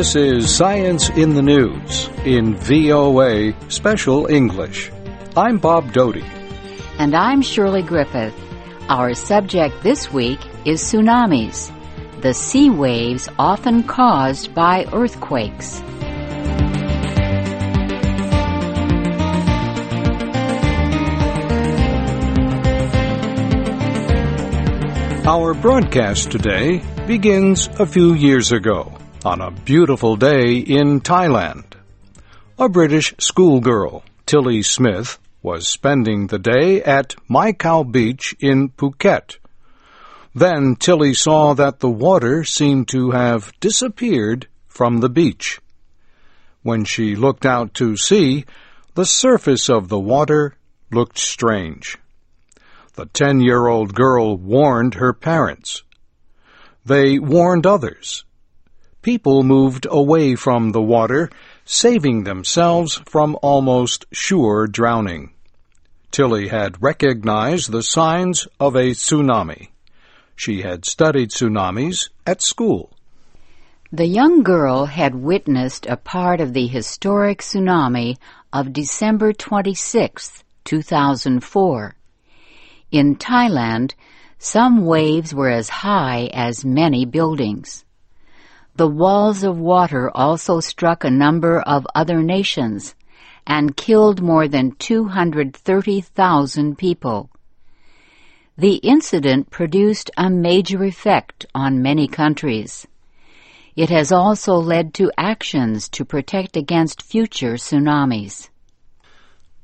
This is Science in the News in VOA Special English. I'm Bob Doughty. And I'm Shirley Griffith. Our subject this week is tsunamis, the sea waves often caused by earthquakes. Our broadcast today begins a few years ago on a beautiful day in Thailand. A British schoolgirl, Tilly Smith, was spending the day at Mai Khao Beach in Phuket. Then Tilly saw that the water seemed to have disappeared from the beach. When she looked out to sea, the surface of the water looked strange. The ten-year-old girl warned her parents. They warned others. People moved away from the water, saving themselves from almost sure drowning. Tilly had recognized the signs of a tsunami. She had studied tsunamis at school. The young girl had witnessed a part of the historic tsunami of December 26, 2004. In Thailand, some waves were as high as many buildings. The walls of water also struck a number of other nations and killed more than 230,000 people. The incident produced a major effect on many countries. It has also led to actions to protect against future tsunamis.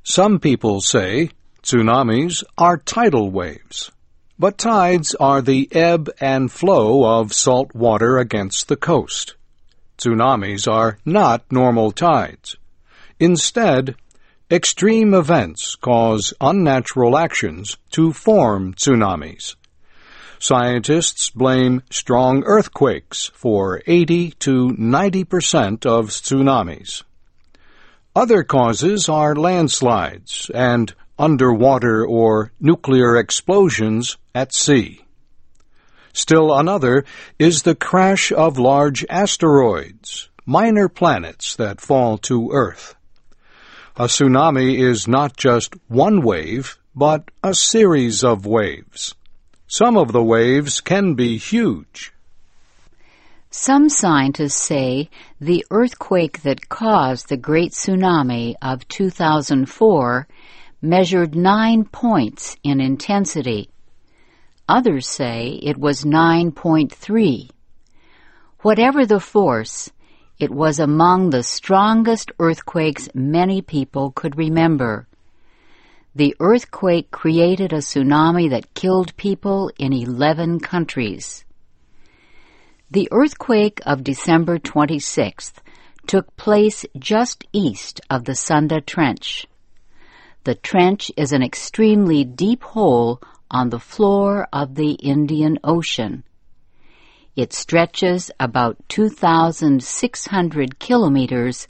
Some people say Tsunamis are tidal waves, but tides are the ebb and flow of salt water against the coast. Tsunamis are not normal tides. Instead, extreme events cause unnatural actions to form tsunamis. Scientists blame strong earthquakes for 80 to 90 percent of tsunamis. Other causes are landslides and underwater or nuclear explosions at sea. Still another is the crash of large asteroids, minor planets that fall to Earth. A tsunami is not just one wave, but a series of waves. Some of the waves can be huge. Some scientists say the earthquake that caused the Great Tsunami of 2004 measured nine points in intensity. Others say it was 9.3. Whatever the force, it was among the strongest earthquakes many people could remember. The earthquake created a tsunami that killed people in 11 countries. The earthquake of December 26th took place just east of the Sunda Trench. The trench is an extremely deep hole on the floor of the Indian Ocean. It stretches about 2,600 kilometers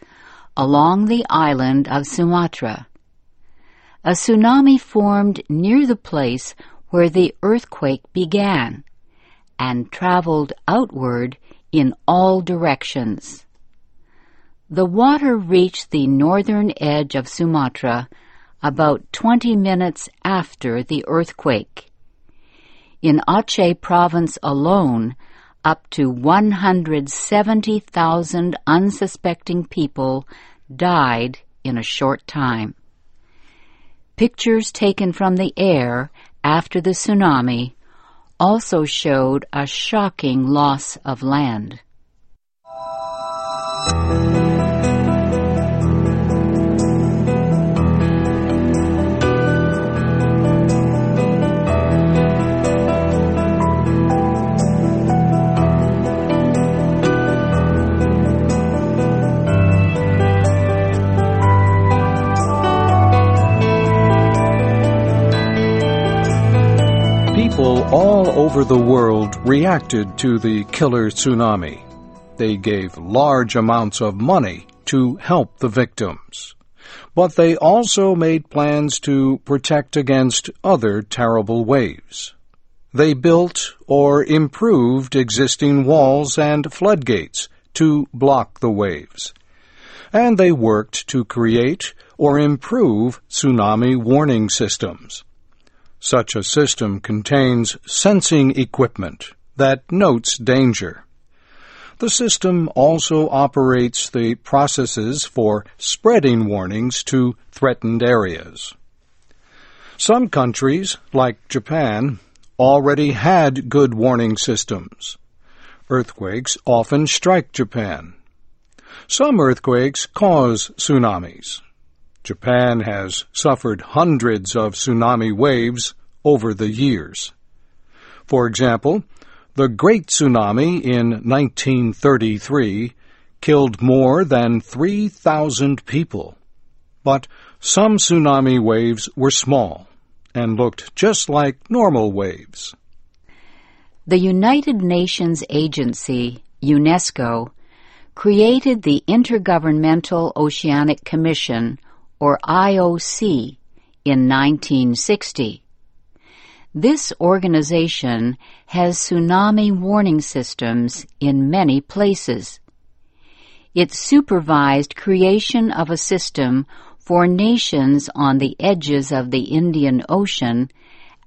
along the island of Sumatra. A tsunami formed near the place where the earthquake began and traveled outward in all directions. The water reached the northern edge of Sumatra about 20 minutes after the earthquake. In Aceh province alone, up to 170,000 unsuspecting people died in a short time. Pictures taken from the air after the tsunami also showed a shocking loss of land. Over the world reacted to the killer tsunami. They gave large amounts of money to help the victims. But they also made plans to protect against other terrible waves. They built or improved existing walls and floodgates to block the waves. And they worked to create or improve tsunami warning systems. Such a system contains sensing equipment that notes danger. The system also operates the processes for spreading warnings to threatened areas. Some countries, like Japan, already had good warning systems. Earthquakes often strike Japan. Some earthquakes cause tsunamis. Japan has suffered hundreds of tsunami waves over the years. For example, the Great Tsunami in 1933 killed more than 3,000 people. But some tsunami waves were small and looked just like normal waves. The United Nations Agency, UNESCO, created the Intergovernmental Oceanic Commission, or IOC, in 1960. This organization has tsunami warning systems in many places. It supervised creation of a system for nations on the edges of the Indian Ocean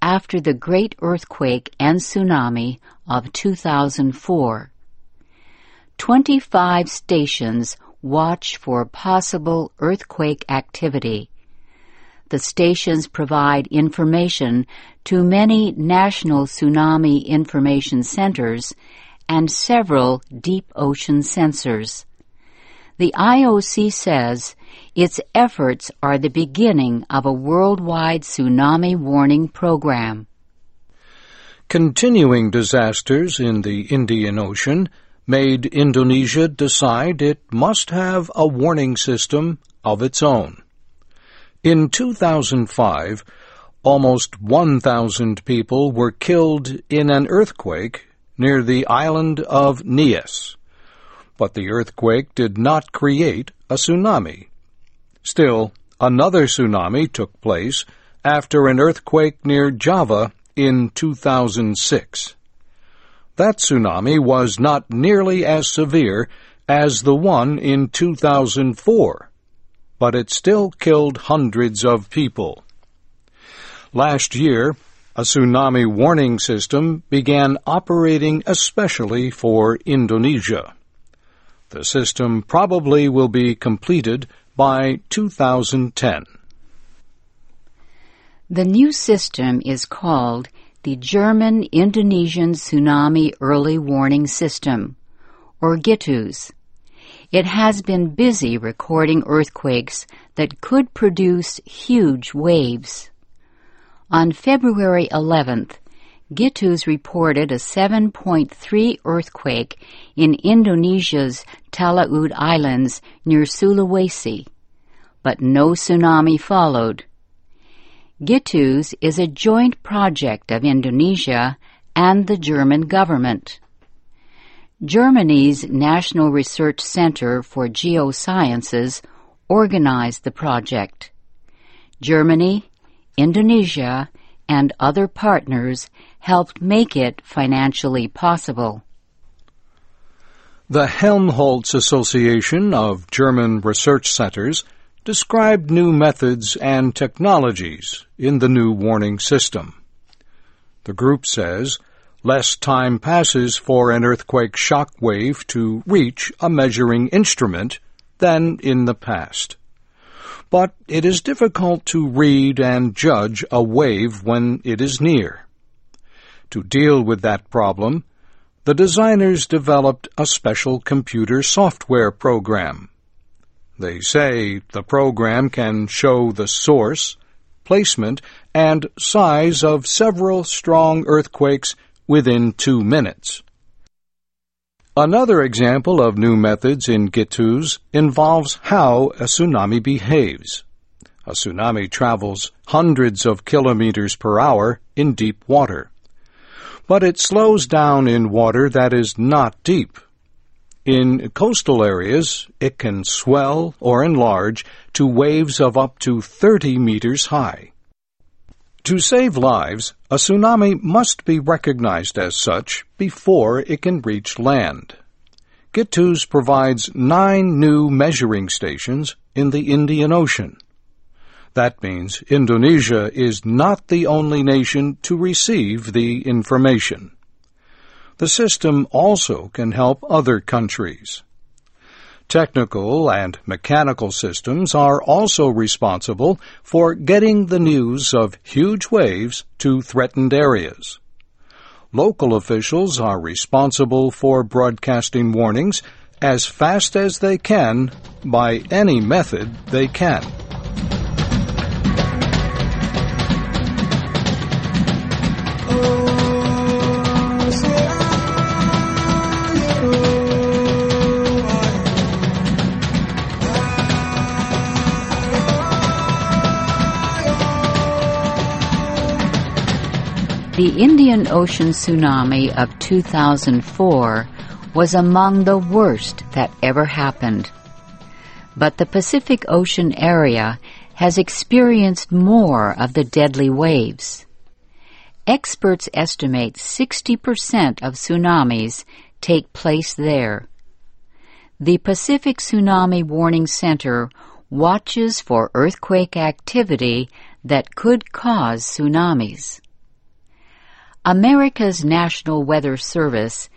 after the great earthquake and tsunami of 2004. 25 stations watch for possible earthquake activity the stations provide information to many national tsunami information centers and several deep ocean sensors. The IOC says its efforts are the beginning of a worldwide tsunami warning program. Continuing disasters in the Indian Ocean made Indonesia decide it must have a warning system of its own. In 2005, almost 1,000 people were killed in an earthquake near the island of Nias. But the earthquake did not create a tsunami. Still, another tsunami took place after an earthquake near Java in 2006. That tsunami was not nearly as severe as the one in 2004 but it still killed hundreds of people. Last year, a tsunami warning system began operating especially for Indonesia. The system probably will be completed by 2010. The new system is called the German Indonesian Tsunami Early Warning System, or GITEWS. It has been busy recording earthquakes that could produce huge waves. On February 11th, GITEWS reported a 7.3 earthquake in Indonesia's Talaud Islands near Sulawesi, but no tsunami followed. GITEWS is a joint project of Indonesia and the German government. Germany's National Research Center for Geosciences organized the project. Germany, Indonesia, and other partners helped make it financially possible. The Helmholtz Association of German Research Centers described new methods and technologies in the new warning system. The group says Less time passes for an earthquake shock wave to reach a measuring instrument than in the past. But it is difficult to read and judge a wave when it is near. To deal with that problem, the designers developed a special computer software program. They say the program can show the source, placement, and size of several strong earthquakes within two minutes. Another example of new methods in GITEWS involves how a tsunami behaves. A tsunami travels hundreds of kilometers per hour in deep water. But it slows down in water that is not deep. In coastal areas, it can swell or enlarge to waves of up to 30 meters high. To save lives, a tsunami must be recognized as such before it can reach land. GITEWS provides nine new measuring stations in the Indian Ocean. That means Indonesia is not the only nation to receive the information. The system also can help other countries. Technical and mechanical systems are also responsible for getting the news of huge waves to threatened areas. Local officials are responsible for broadcasting warnings as fast as they can by any method they can. The Indian Ocean tsunami of 2004 was among the worst that ever happened. But the Pacific Ocean area has experienced more of the deadly waves. Experts estimate 60% of tsunamis take place there. The Pacific Tsunami Warning Center watches for earthquake activity that could cause tsunamis. America's National Weather Service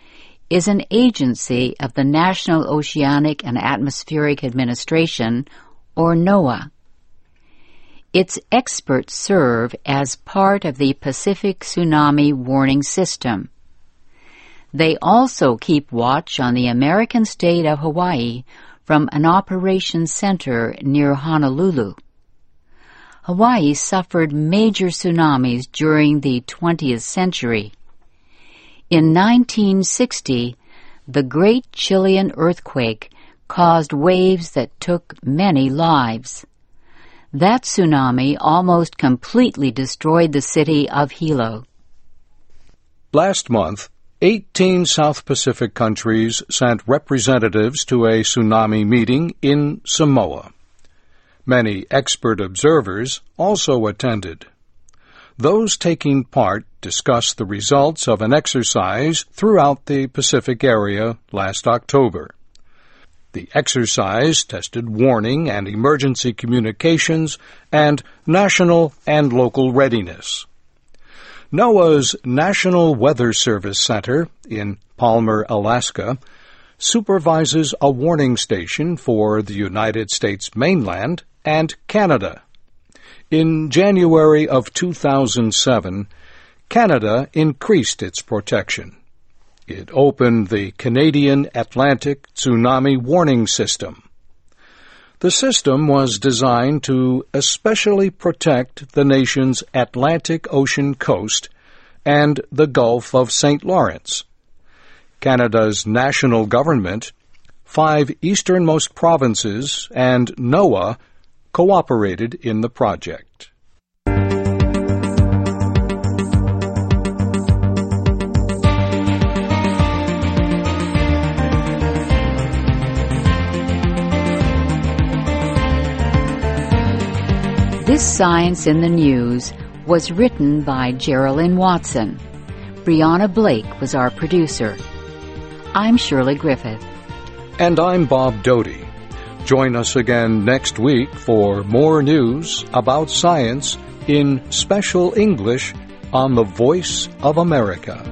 is an agency of the National Oceanic and Atmospheric Administration, or NOAA. Its experts serve as part of the Pacific Tsunami Warning System. They also keep watch on the American state of Hawaii from an operations center near Honolulu. Hawaii suffered major tsunamis during the 20th century. In 1960, the Great Chilean Earthquake caused waves that took many lives. That tsunami almost completely destroyed the city of Hilo. Last month, 18 South Pacific countries sent representatives to a tsunami meeting in Samoa. Many expert observers also attended. Those taking part discussed the results of an exercise throughout the Pacific area last October. The exercise tested warning and emergency communications and national and local readiness. NOAA's National Weather Service Center in Palmer, Alaska, supervises a warning station for the United States mainland and Canada. In January of 2007, Canada increased its protection. It opened the Canadian Atlantic Tsunami Warning System. The system was designed to especially protect the nation's Atlantic Ocean coast and the Gulf of St. Lawrence. Canada's national government, five easternmost provinces, and NOAA cooperated in the project. This Science in the News was written by Geraldine Watson. Brianna Blake was our producer. I'm Shirley Griffith. And I'm Bob Doughty. Join us again next week for more news about science in special English on the Voice of America.